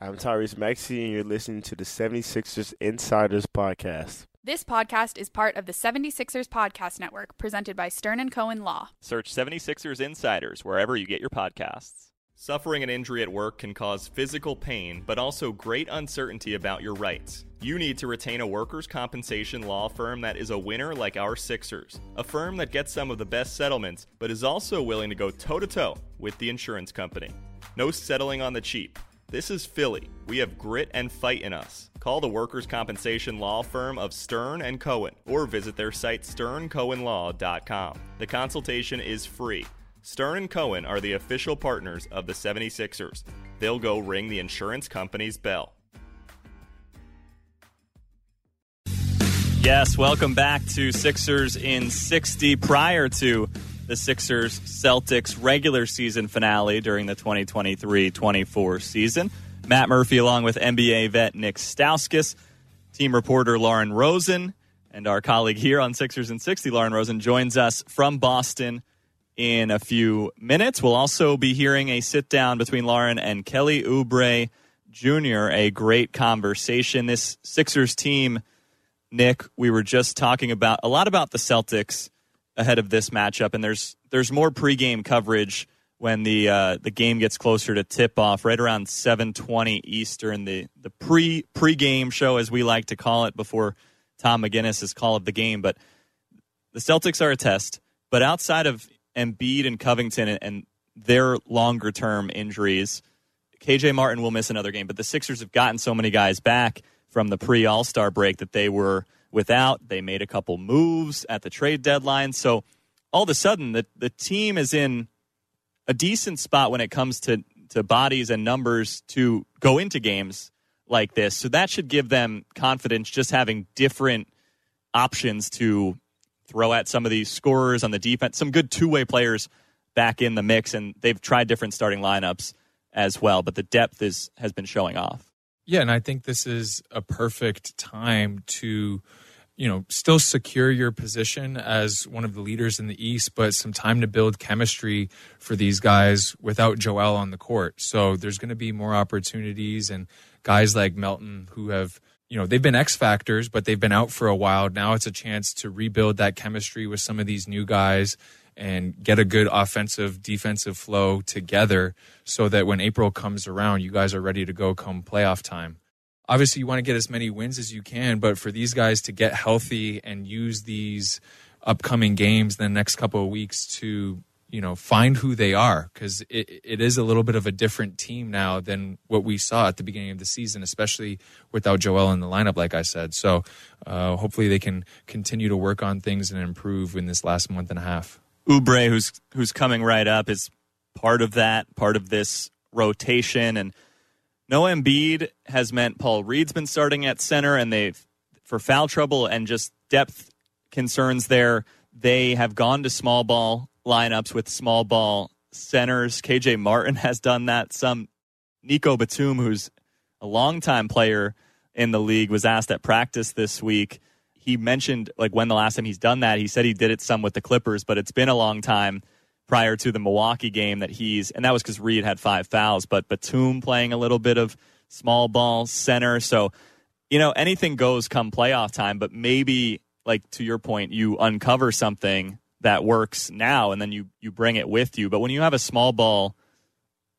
I'm Tyrese Maxey, and you're listening to the 76ers Insiders Podcast. This podcast is part of the 76ers Podcast Network, presented by Stern and Cohen Law. Search 76ers Insiders wherever you get your podcasts. Suffering an injury at work can cause physical pain, but also great uncertainty about your rights. You need to retain a workers' compensation law firm that is a winner like our Sixers. A firm that gets some of the best settlements, but is also willing to go toe to toe with the insurance company. No settling on the cheap. This is Philly. We have grit and fight in us. Call the workers' compensation law firm of Stern and Cohen or visit their site sterncohenlaw.com. The consultation is free. Stern and Cohen are the official partners of the 76ers. They'll go ring the insurance company's bell. Yes, welcome back to Sixers in 60 prior to the Sixers Celtics regular season finale during the 2023 24 season. Matt Murphy, along with NBA vet Nick Stauskas, team reporter Lauren Rosen, and our colleague here on Sixers and 60, Lauren Rosen, joins us from Boston in a few minutes. We'll also be hearing a sit down between Lauren and Kelly Oubre Jr., a great conversation. This Sixers team, Nick, we were just talking about a lot about the Celtics ahead of this matchup, and there's there's more pregame coverage when the uh, the game gets closer to tip off, right around 7:20 Eastern. The the pre pregame show, as we like to call it, before Tom McGinnis's call of the game. But the Celtics are a test. But outside of Embiid and Covington and, and their longer term injuries, KJ Martin will miss another game. But the Sixers have gotten so many guys back from the pre All Star break that they were without. They made a couple moves at the trade deadline. So all of a sudden, the, the team is in a decent spot when it comes to, to bodies and numbers to go into games like this. So that should give them confidence just having different options to throw at some of these scorers on the defense, some good two way players back in the mix. And they've tried different starting lineups as well, but the depth is has been showing off. Yeah, and I think this is a perfect time to, you know, still secure your position as one of the leaders in the East, but some time to build chemistry for these guys without Joel on the court. So there's going to be more opportunities, and guys like Melton who have you know they've been X factors, but they've been out for a while. Now it's a chance to rebuild that chemistry with some of these new guys and get a good offensive defensive flow together so that when April comes around, you guys are ready to go come playoff time. Obviously, you want to get as many wins as you can, but for these guys to get healthy and use these upcoming games the next couple of weeks to you know find who they are because it, it is a little bit of a different team now than what we saw at the beginning of the season especially without joel in the lineup like i said so uh, hopefully they can continue to work on things and improve in this last month and a half Oubre, who's who's coming right up, is part of that, part of this rotation. And no Embiid has meant Paul Reed's been starting at center, and they've for foul trouble and just depth concerns there. They have gone to small ball lineups with small ball centers. KJ Martin has done that. Some Nico Batum, who's a longtime player in the league, was asked at practice this week he mentioned like when the last time he's done that. He said he did it some with the Clippers, but it's been a long time prior to the Milwaukee game that he's and that was because Reed had five fouls, but Batum playing a little bit of small ball center. So, you know, anything goes come playoff time, but maybe like to your point, you uncover something that works now and then you you bring it with you. But when you have a small ball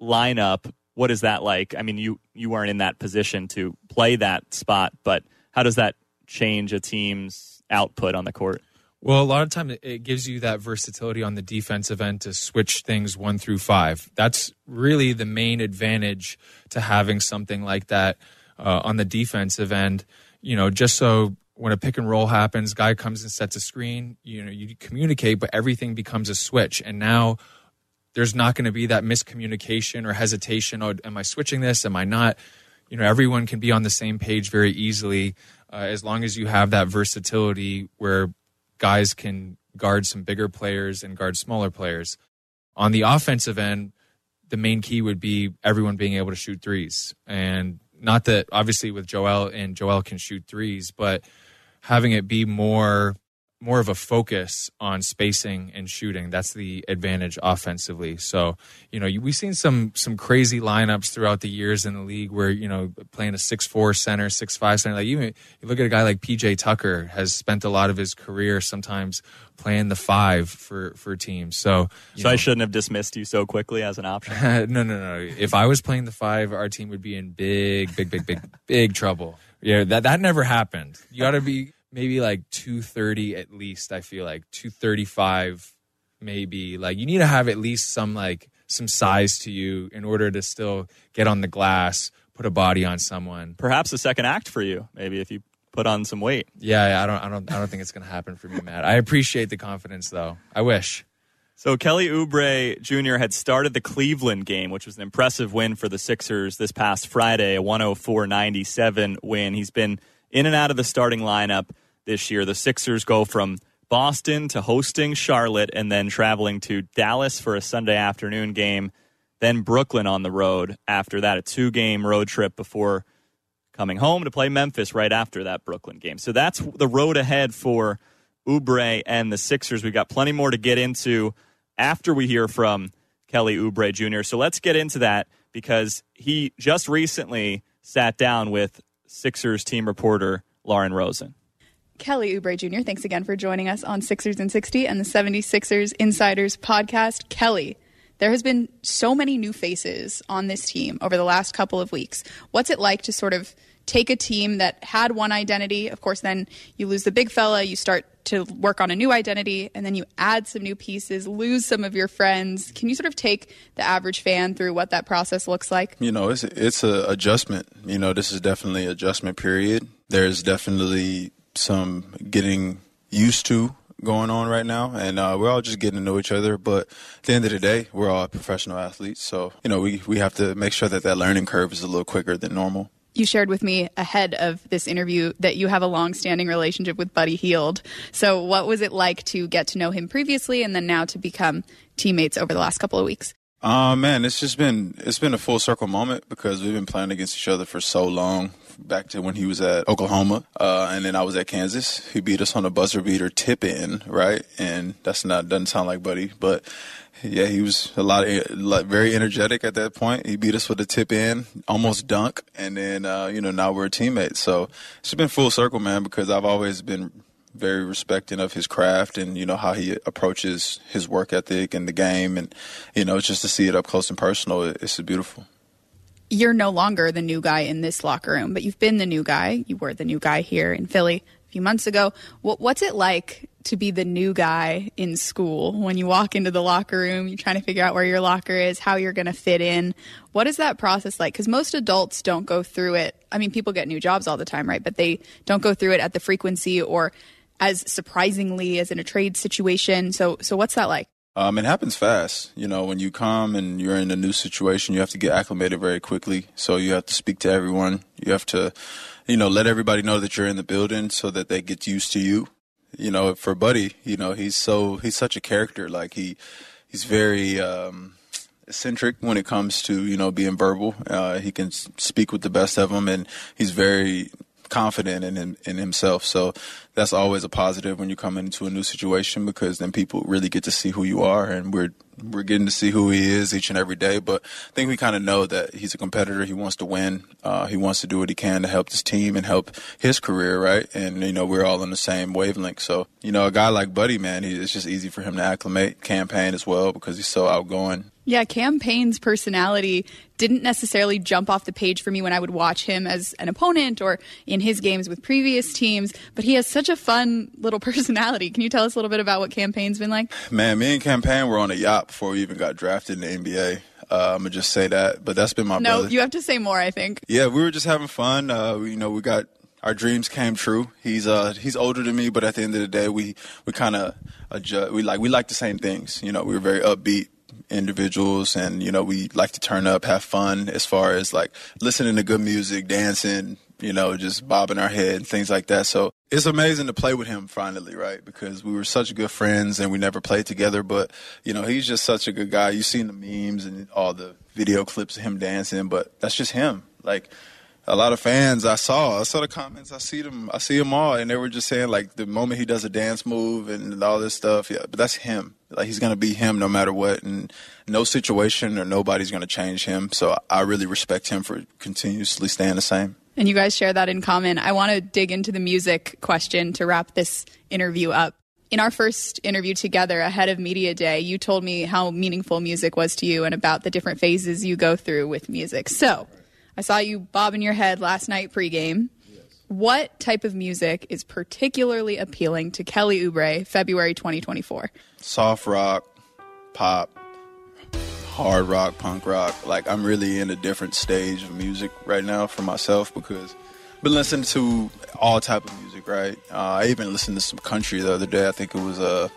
lineup what is that like? I mean, you you weren't in that position to play that spot, but how does that change a team's output on the court? Well, a lot of time it gives you that versatility on the defensive end to switch things one through five. That's really the main advantage to having something like that uh, on the defensive end. You know, just so when a pick and roll happens, guy comes and sets a screen. You know, you communicate, but everything becomes a switch, and now there's not going to be that miscommunication or hesitation. Oh, am I switching this? Am I not? You know, everyone can be on the same page very easily uh, as long as you have that versatility where guys can guard some bigger players and guard smaller players. On the offensive end, the main key would be everyone being able to shoot threes. And not that obviously with Joel and Joel can shoot threes, but having it be more more of a focus on spacing and shooting. That's the advantage offensively. So, you know, we've seen some some crazy lineups throughout the years in the league where you know playing a six four center, six five center. Like even you look at a guy like PJ Tucker has spent a lot of his career sometimes playing the five for for teams. So, so know, I shouldn't have dismissed you so quickly as an option. no, no, no. If I was playing the five, our team would be in big, big, big, big, big trouble. Yeah, that that never happened. You got to be maybe like 230 at least i feel like. 235 maybe. Like you need to have at least some like some size to you in order to still get on the glass put a body on someone. Perhaps a second act for you maybe if you put on some weight. Yeah i don't i don't i don't think it's going to happen for me matt. I appreciate the confidence though. I wish. So Kelly Oubre Jr. had started the Cleveland game, which was an impressive win for the Sixers this past Friday, a 104-97 win. He's been in and out of the starting lineup this year. The Sixers go from Boston to hosting Charlotte and then traveling to Dallas for a Sunday afternoon game, then Brooklyn on the road after that, a two game road trip before coming home to play Memphis right after that Brooklyn game. So that's the road ahead for Oubre and the Sixers. We've got plenty more to get into after we hear from Kelly Oubre Jr. So let's get into that because he just recently sat down with Sixers team reporter Lauren Rosen. Kelly Oubre Jr., thanks again for joining us on Sixers and 60 and the 76ers Insiders podcast. Kelly, there has been so many new faces on this team over the last couple of weeks. What's it like to sort of take a team that had one identity? Of course, then you lose the big fella, you start to work on a new identity, and then you add some new pieces, lose some of your friends. Can you sort of take the average fan through what that process looks like? You know, it's it's a adjustment. You know, this is definitely adjustment period. There's definitely some getting used to going on right now, and uh, we're all just getting to know each other. But at the end of the day, we're all professional athletes, so you know we we have to make sure that that learning curve is a little quicker than normal. You shared with me ahead of this interview that you have a long-standing relationship with Buddy Hield. So, what was it like to get to know him previously, and then now to become teammates over the last couple of weeks? Uh, man, it's just been it's been a full circle moment because we've been playing against each other for so long. Back to when he was at Oklahoma, uh, and then I was at Kansas. He beat us on a buzzer beater tip in, right? And that's not doesn't sound like Buddy, but yeah, he was a lot of like, very energetic at that point. He beat us with a tip in, almost dunk, and then uh, you know now we're teammates. So it's been full circle, man. Because I've always been very respecting of his craft and you know how he approaches his work ethic and the game. And you know just to see it up close and personal it's beautiful. You're no longer the new guy in this locker room but you've been the new guy. You were the new guy here in philly a few months ago. What's it like to be the new guy in school? When you walk into the locker room you're trying to figure out where your locker is how you're going to fit in. What is that process like? Because most adults don't go through it. I mean people get new jobs all the time right? But they don't go through it at the frequency or as surprisingly as in a trade situation. So, so what's that like? Um, it happens fast. You know, when you come and you're in a new situation, you have to get acclimated very quickly. So you have to speak to everyone. You have to, you know, let everybody know that you're in the building so that they get used to you. You know, for Buddy, you know, he's so he's such a character. Like he, he's very um, eccentric when it comes to you know being verbal. Uh, he can speak with the best of them, and he's very confident in in himself. So that's always a positive when you come into a new situation because then people really get to see who you are, and we're we're getting to see who he is each and every day. But I think we kind of know that he's a competitor. He wants to win. Uh, he wants to do what he can to help his team and help his career, right? And you know, we're all on the same wavelength. So you know, a guy like Buddy, man, he, it's just easy for him to acclimate. Cam Payne as well because he's so outgoing. Yeah, Cam Payne's personality didn't necessarily jump off the page for me when I would watch him as an opponent or in his games with previous teams, but he has such a fun little personality. Can you tell us a little bit about what Cam Payne's been like? Man, me and Cam Payne were on a yacht before we even got drafted in the NBA. Uh, I'm gonna just say that, but that's been my no. brother. You have to say more. I think. Yeah, we were just having fun. Uh, you know, we got our dreams came true. He's uh he's older than me, but at the end of the day, we we kind of adjust. We like we like the same things. You know, we were very upbeat individuals and you know we like to turn up have fun as far as like listening to good music dancing you know just bobbing our head and things like that. So it's amazing to play with him finally right? Because we were such good friends and we never played together but you know he's just such a good guy. You've seen the memes and all the video clips of him dancing but that's just him. Like a lot of fans I saw, I saw the comments, I see them, I see them all, and they were just saying like the moment he does a dance move and all this stuff, yeah, but that's him. Like he's gonna be him no matter what, and no situation or nobody's gonna change him. So I really respect him for continuously staying the same. And you guys share that in common. I want to dig into the music question to wrap this interview up. In our first interview together ahead of Media Day, you told me how meaningful music was to you and about the different phases you go through with music. So, I saw you bobbing your head last night pregame. Yes. What type of music is particularly appealing to Kelly Oubre February 2024? Soft rock, pop, hard rock, punk rock. Like I'm really in a different stage of music right now for myself because I've been listening to all type of music, right? Uh, I even listened to some country the other day. I think it was a uh,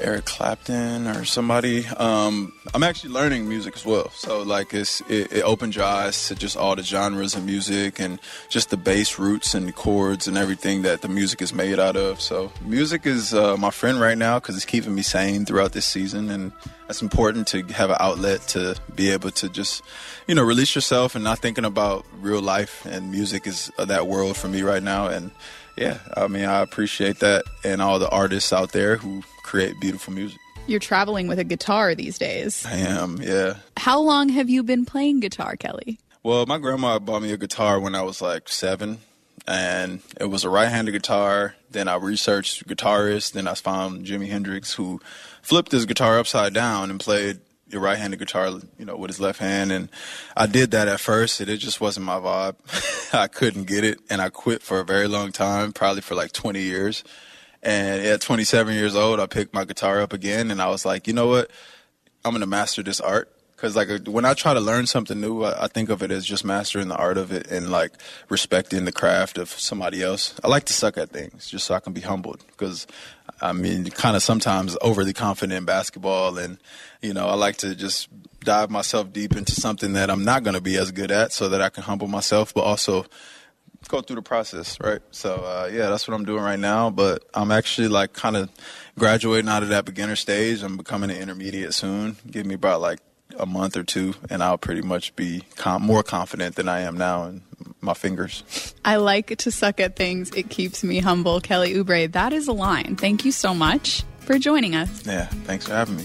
Eric Clapton or somebody. Um, I'm actually learning music as well. So like it's it, it opened your eyes to just all the genres of music and just the bass roots and chords and everything that the music is made out of. So music is uh, my friend right now because it's keeping me sane throughout this season and it's important to have an outlet to be able to just you know release yourself and not thinking about real life and music is uh, that world for me right now and yeah i mean i appreciate that and all the artists out there who create beautiful music. You're traveling with a guitar these days. I am, yeah. How long have you been playing guitar, Kelly? Well, my grandma bought me a guitar when I was like seven, and it was a right handed guitar. Then I researched guitarists. Then I found Jimi Hendrix, who flipped his guitar upside down and played your right-handed guitar, you know, with his left hand, and I did that at first, and it just wasn't my vibe. I couldn't get it, and I quit for a very long time, probably for like 20 years. And at 27 years old, I picked my guitar up again, and I was like, you know what? I'm gonna master this art because like uh, when I try to learn something new, I, I, think of it as just mastering the art of it and like respecting the craft of somebody else. I like to suck at things just so I can be humbled because I mean, kind of sometimes overly confident in basketball, and you know, I like to just dive myself deep into something that I'm not to be as good at, so that I can humble myself, but also go through the process, right? So uh, yeah, that's what I'm doing right now. But I'm actually like kind of graduating out of that beginner stage. I'm becoming an intermediate soon. Give me about like a month or two, and I'll pretty much be com- more confident than I am now in my fingers. I like to suck at things. It keeps me humble. Kelly Oubre, that is a line. Thank you so much for joining us. Yeah, thanks for having me.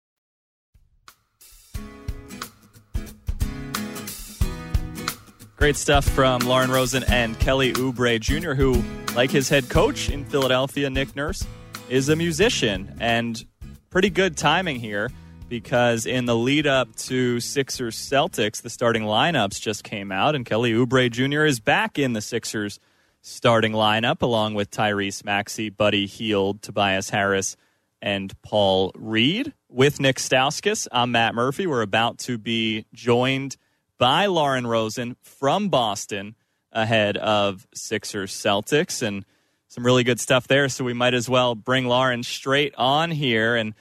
Great stuff from Lauren Rosen and Kelly Oubre Jr., who, like his head coach in Philadelphia, Nick Nurse, is a musician. And pretty good timing here because in the lead up to Sixers Celtics, the starting lineups just came out, and Kelly Oubre Jr. is back in the Sixers starting lineup along with Tyrese Maxey, Buddy Hield, Tobias Harris, and Paul Reed. With Nick Stauskas, I'm Matt Murphy. We're about to be joined by Lauren Rosen from Boston ahead of Sixers Celtics and some really good stuff there. So we might as well bring Lauren straight on here. And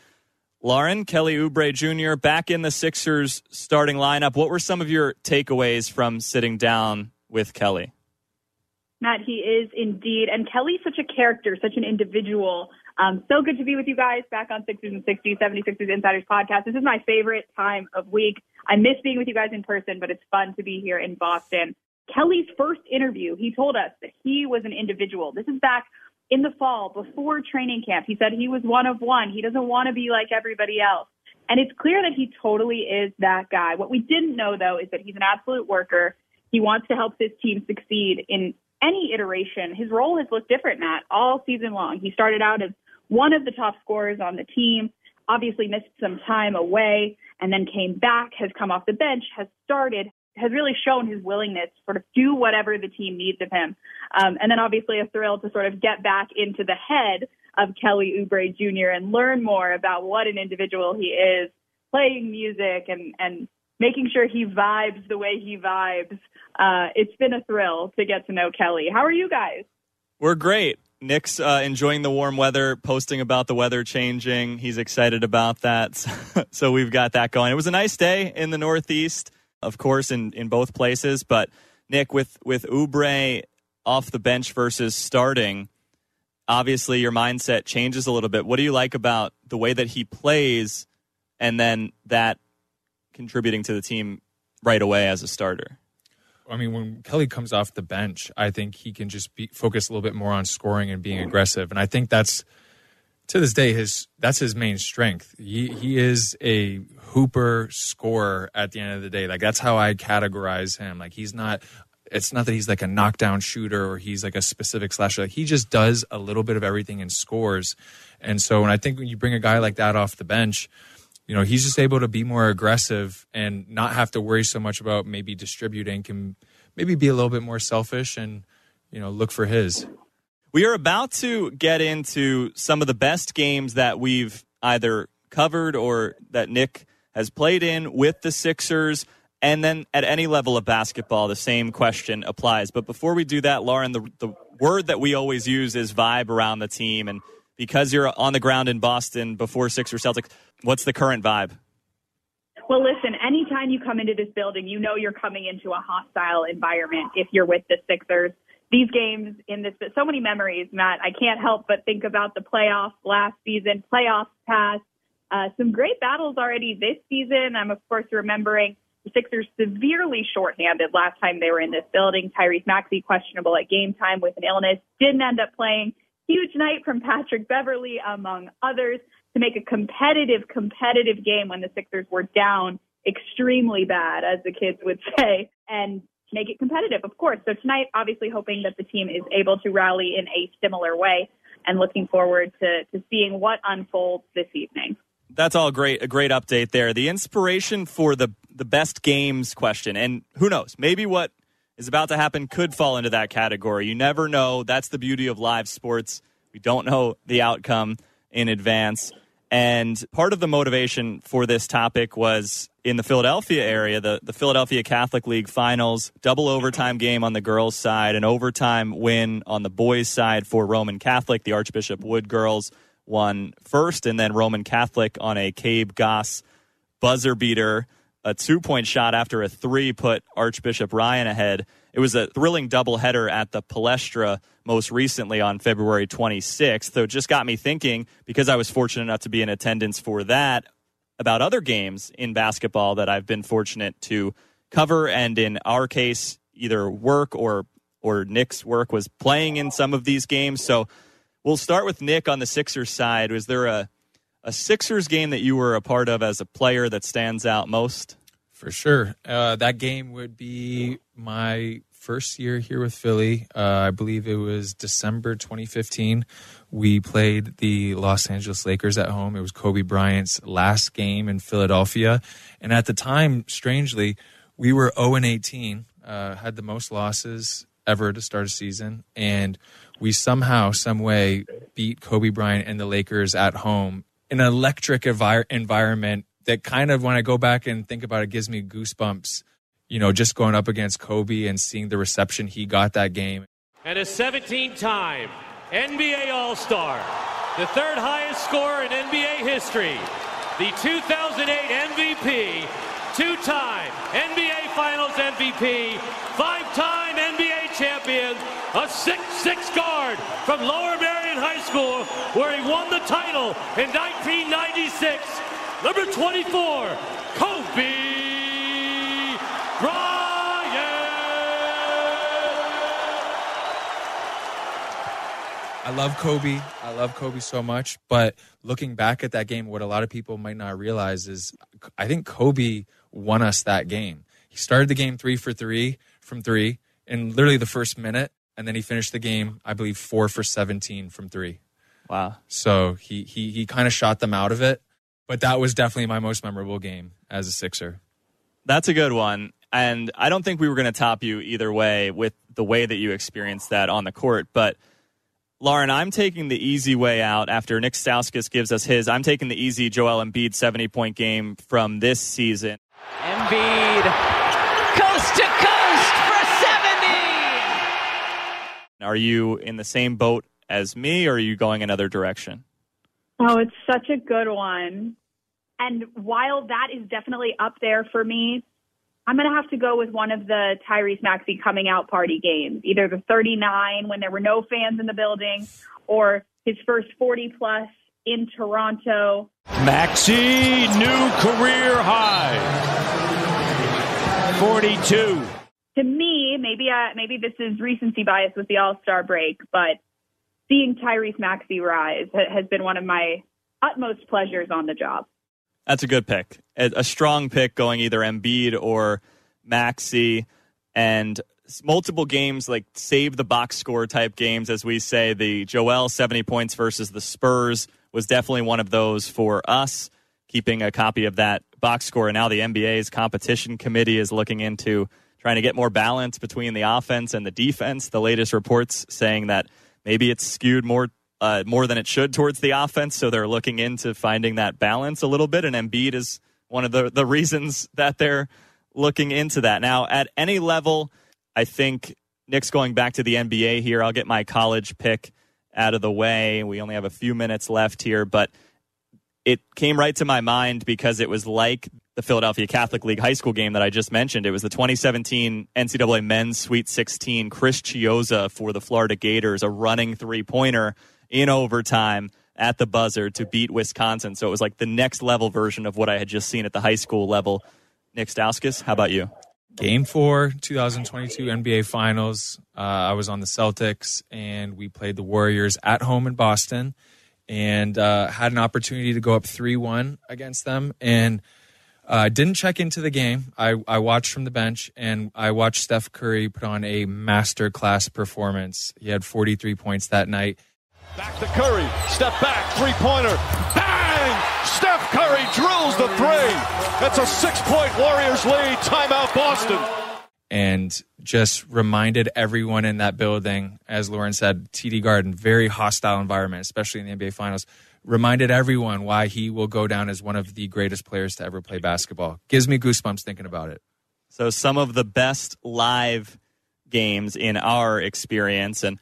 Lauren, Kelly Oubre Jr. back in the Sixers starting lineup. What were some of your takeaways from sitting down with Kelly? Matt, he is indeed. And Kelly's such a character, such an individual. Um, so good to be with you guys back on Sixers and 60, 76ers Insiders podcast. This is my favorite time of week. I miss being with you guys in person, but it's fun to be here in Boston. Kelly's first interview, he told us that he was an individual. This is back in the fall before training camp. He said he was one of one. He doesn't want to be like everybody else. And it's clear that he totally is that guy. What we didn't know though is that he's an absolute worker. He wants to help his team succeed in any iteration. His role has looked different, Matt, all season long. He started out as one of the top scorers on the team, obviously missed some time away, and then came back, has come off the bench, has started, has really shown his willingness to sort of do whatever the team needs of him. Um, and then obviously a thrill to sort of get back into the head of Kelly Oubre Jr. and learn more about what an individual he is, playing music and, and making sure he vibes the way he vibes. Uh, it's been a thrill to get to know Kelly. How are you guys? We're great. Nick's uh, enjoying the warm weather, posting about the weather changing. He's excited about that. so we've got that going. It was a nice day in the Northeast, of course, in, in both places. But Nick, with, with Oubre off the bench versus starting, obviously your mindset changes a little bit. What do you like about the way that he plays and then that contributing to the team right away as a starter? I mean, when Kelly comes off the bench, I think he can just be focus a little bit more on scoring and being aggressive, and I think that's to this day his that's his main strength. He he is a hooper scorer at the end of the day. Like that's how I categorize him. Like he's not. It's not that he's like a knockdown shooter or he's like a specific slasher. Like he just does a little bit of everything and scores. And so, when I think when you bring a guy like that off the bench, you know he's just able to be more aggressive and not have to worry so much about maybe distributing can maybe be a little bit more selfish and you know look for his. We are about to get into some of the best games that we've either covered or that nick has played in with the sixers. And then at any level of basketball the same question applies. But before we do that lauren the, the word that we always use is vibe around the team. And because you're on the ground in Boston before Sixers Celtics, what's the current vibe? Well, listen, anytime you come into this building, you know you're coming into a hostile environment if you're with the Sixers. These games in this, so many memories, Matt. I can't help but think about the playoffs last season, playoffs past, uh, some great battles already this season. I'm, of course, remembering the Sixers severely shorthanded last time they were in this building. Tyrese Maxey questionable at game time with an illness, didn't end up playing huge night from Patrick Beverley, among others, to make a competitive, competitive game when the Sixers were down extremely bad, as the kids would say, and make it competitive, of course. So tonight, obviously hoping that the team is able to rally in a similar way and looking forward to, to seeing what unfolds this evening. That's all great. A great update there. The inspiration for the the best games question, and who knows, maybe what is about to happen could fall into that category. You never know. That's the beauty of live sports. We don't know the outcome in advance. And part of the motivation for this topic was in the Philadelphia area, the, the Philadelphia Catholic League finals, double overtime game on the girls' side, an overtime win on the boys' side for Roman Catholic. The Archbishop Wood girls won first, and then Roman Catholic on a Cabe Goss buzzer beater a two point shot after a three put Archbishop Ryan ahead. It was a thrilling doubleheader at the Palestra most recently on February 26th. So it just got me thinking because I was fortunate enough to be in attendance for that about other games in basketball that I've been fortunate to cover. And in our case, either work or or Nick's work was playing in some of these games. So we'll start with Nick on the Sixers side. Was there a a Sixers game that you were a part of as a player that stands out most? For sure. Uh, that game would be my first year here with Philly. Uh, I believe it was December 2015. We played the Los Angeles Lakers at home. It was Kobe Bryant's last game in Philadelphia. And at the time, strangely, we were 0 and 18, uh, had the most losses ever to start a season. And we somehow, some way, beat Kobe Bryant and the Lakers at home an electric envir- environment that kind of, when I go back and think about it, gives me goosebumps. You know, just going up against Kobe and seeing the reception he got that game. And a 17 time NBA All Star, the third highest score in NBA history, the 2008 MVP, two time NBA Finals MVP, five time NBA champion, a 6 6 guard from Lower School, where he won the title in 1996. Number 24, Kobe Bryant. I love Kobe. I love Kobe so much. But looking back at that game, what a lot of people might not realize is I think Kobe won us that game. He started the game three for three from three in literally the first minute. And then he finished the game, I believe, four for 17 from three. Wow. So he, he, he kind of shot them out of it. But that was definitely my most memorable game as a Sixer. That's a good one. And I don't think we were going to top you either way with the way that you experienced that on the court. But Lauren, I'm taking the easy way out after Nick Stauskas gives us his. I'm taking the easy Joel Embiid 70 point game from this season. Embiid, coast to coast Are you in the same boat as me, or are you going another direction? Oh, it's such a good one. And while that is definitely up there for me, I'm going to have to go with one of the Tyrese Maxey coming out party games, either the 39 when there were no fans in the building or his first 40 plus in Toronto. Maxey, new career high. 42. To me, maybe I, maybe this is recency bias with the All-Star break, but seeing Tyrese Maxey rise has been one of my utmost pleasures on the job. That's a good pick. A, strong pick going either Embiid or Maxey and multiple games like save the box score type games as we say the Joel 70 points versus the Spurs was definitely one of those for us keeping a copy of that box score and now the NBA's competition committee is looking into trying to get more balance between the offense and the defense the latest reports saying that maybe it's skewed more uh, more than it should towards the offense. So they're looking into finding that balance a little bit. And Embiid is one of the, the reasons that they're looking into that. Now, at any level, I think Nick's going back to the NBA here. I'll get my college pick out of the way. We only have a few minutes left here, but it came right to my mind because it was like the Philadelphia Catholic League high school game that I just mentioned. It was the 2017 NCAA Men's Sweet 16. Chris Chiozza for the Florida Gators, a running three pointer in overtime at the buzzer to beat Wisconsin. So it was like the next level version of what I had just seen at the high school level. Nick Stauskas, how about you? Game four, 2022 NBA Finals. Uh, I was on the Celtics, and we played the Warriors at home in Boston, and uh, had an opportunity to go up three one against them, and I uh, didn't check into the game. I, I watched from the bench, and I watched Steph Curry put on a master class performance. He had 43 points that night. Back to Curry. Step back. Three pointer. Bang! Steph Curry drills the three. That's a six point Warriors lead. Timeout, Boston. And just reminded everyone in that building, as Lauren said, TD Garden, very hostile environment, especially in the NBA Finals. Reminded everyone why he will go down as one of the greatest players to ever play basketball. Gives me goosebumps thinking about it. So, some of the best live games in our experience. And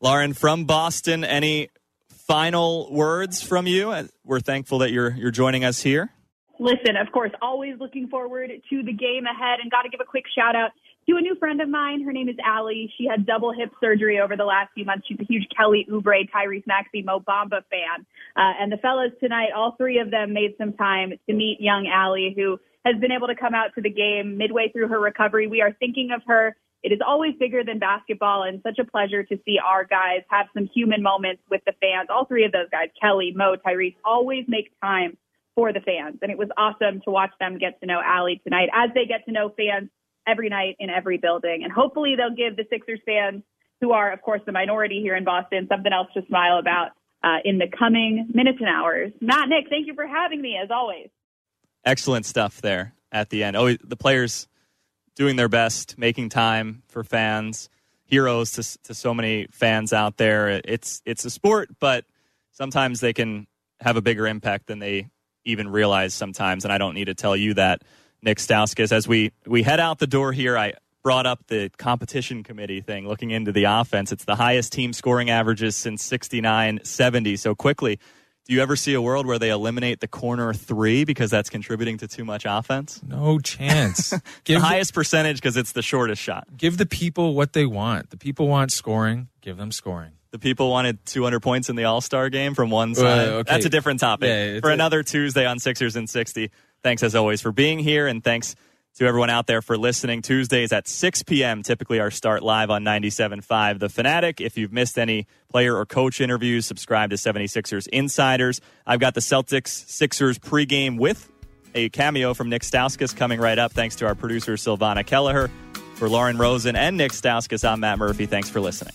Lauren from Boston, any final words from you? We're thankful that you're you're joining us here. Listen, of course, always looking forward to the game ahead, and got to give a quick shout out to a new friend of mine. Her name is Allie. She had double hip surgery over the last few months. She's a huge Kelly Oubre, Tyrese Maxey, Mo Bamba fan. Uh, and the fellas tonight, all three of them made some time to meet young Allie, who has been able to come out to the game midway through her recovery. We are thinking of her it is always bigger than basketball and such a pleasure to see our guys have some human moments with the fans. All three of those guys, Kelly, Mo, Tyrese, always make time for the fans. And it was awesome to watch them get to know Allie tonight as they get to know fans every night in every building. And hopefully they'll give the Sixers fans, who are, of course, the minority here in Boston, something else to smile about uh, in the coming minutes and hours. Matt, Nick, thank you for having me as always. Excellent stuff there at the end. Oh, the players doing their best, making time for fans, heroes to, to so many fans out there. It's it's a sport, but sometimes they can have a bigger impact than they even realize sometimes. And I don't need to tell you that, Nick Stauskas. As we we head out the door here, I brought up the competition committee thing, looking into the offense. It's the highest team scoring averages since 69 70. So quickly, do you ever see a world where they eliminate the corner three because that's contributing to too much offense? No chance. give the highest percentage because it's the shortest shot. Give the people what they want. The people want scoring. Give them scoring. The people wanted 200 points in the All Star game from one side. Uh, okay. That's a different topic yeah, for a- another Tuesday on Sixers in 60. Thanks as always for being here, and thanks to everyone out there for listening. Tuesdays at 6 p.m. typically our start live on 97.5 The Fanatic. If you've missed any player or coach interviews, subscribe to 76ers Insiders. I've got the Celtics Sixers pregame with a cameo from Nick Stauskas coming right up. Thanks to our producer, Silvana Kelleher. For Lauren Rosen and Nick Stauskas, I'm Matt Murphy. Thanks for listening.